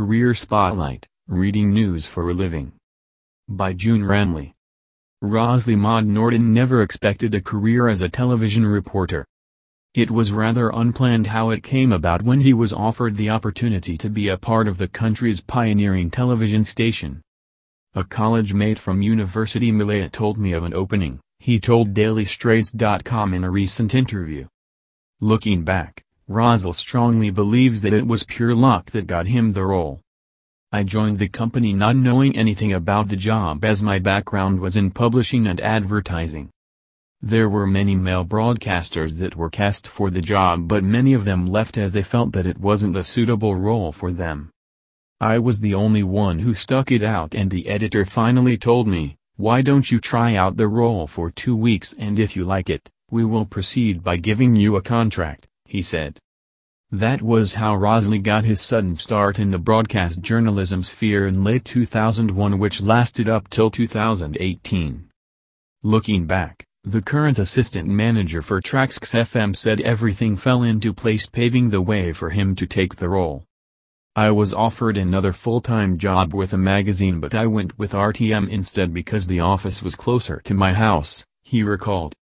Career Spotlight, Reading News for a Living. By June Ramley. Rosley Maud Norton never expected a career as a television reporter. It was rather unplanned how it came about when he was offered the opportunity to be a part of the country's pioneering television station. A college mate from University Malaya told me of an opening, he told DailyStraits.com in a recent interview. Looking back, Rosal strongly believes that it was pure luck that got him the role. I joined the company not knowing anything about the job as my background was in publishing and advertising. There were many male broadcasters that were cast for the job but many of them left as they felt that it wasn't a suitable role for them. I was the only one who stuck it out and the editor finally told me, why don't you try out the role for two weeks and if you like it, we will proceed by giving you a contract, he said. That was how Rosley got his sudden start in the broadcast journalism sphere in late 2001 which lasted up till 2018. Looking back, the current assistant manager for Traxx FM said everything fell into place paving the way for him to take the role. I was offered another full-time job with a magazine but I went with RTM instead because the office was closer to my house, he recalled.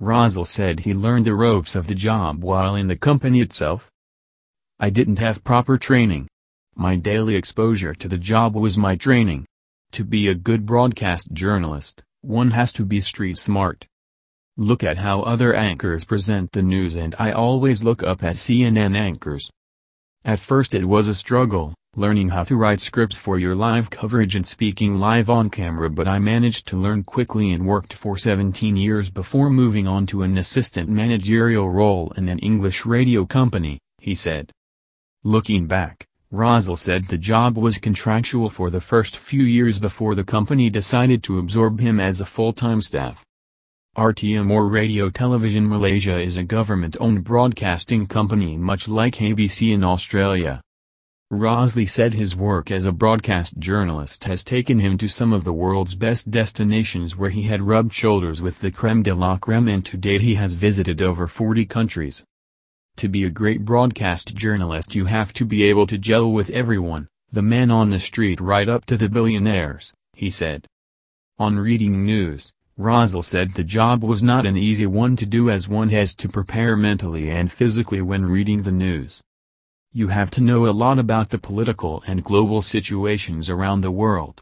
Rosal said he learned the ropes of the job while in the company itself. I didn't have proper training. My daily exposure to the job was my training. To be a good broadcast journalist, one has to be street smart. Look at how other anchors present the news and I always look up at CNN anchors. At first it was a struggle, learning how to write scripts for your live coverage and speaking live on camera but I managed to learn quickly and worked for 17 years before moving on to an assistant managerial role in an English radio company, he said. Looking back, Rosal said the job was contractual for the first few years before the company decided to absorb him as a full-time staff. RTM or Radio Television Malaysia is a government-owned broadcasting company much like ABC in Australia. Rosley said his work as a broadcast journalist has taken him to some of the world's best destinations where he had rubbed shoulders with the creme de la creme and to date he has visited over 40 countries. To be a great broadcast journalist you have to be able to gel with everyone, the man on the street right up to the billionaires, he said. On reading news, Rosal said the job was not an easy one to do as one has to prepare mentally and physically when reading the news. You have to know a lot about the political and global situations around the world.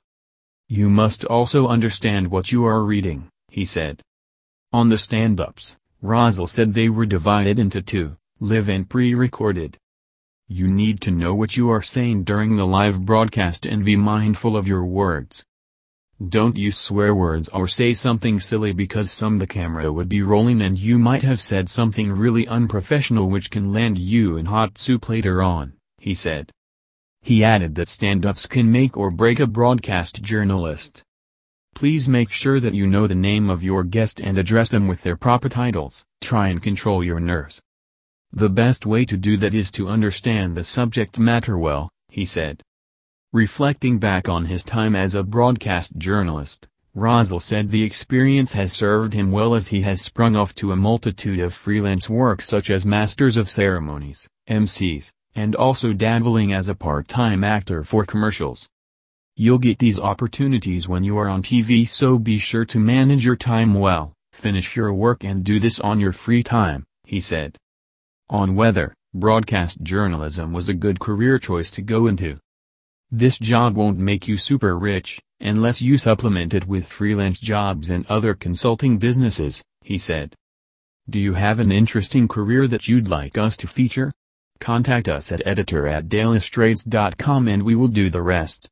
You must also understand what you are reading, he said. On the stand-ups, Rosal said they were divided into two, live and pre-recorded. You need to know what you are saying during the live broadcast and be mindful of your words. Don't use swear words or say something silly because some the camera would be rolling and you might have said something really unprofessional which can land you in hot soup later on, he said. He added that stand-ups can make or break a broadcast journalist. Please make sure that you know the name of your guest and address them with their proper titles. Try and control your nerves. The best way to do that is to understand the subject matter well, he said. Reflecting back on his time as a broadcast journalist, Rosal said the experience has served him well as he has sprung off to a multitude of freelance work such as Masters of Ceremonies, MCs, and also dabbling as a part-time actor for commercials. You'll get these opportunities when you are on TV so be sure to manage your time well, finish your work and do this on your free time, he said. On whether, broadcast journalism was a good career choice to go into. This job won't make you super rich, unless you supplement it with freelance jobs and other consulting businesses, he said. Do you have an interesting career that you'd like us to feature? Contact us at editor at dailystraits.com and we will do the rest.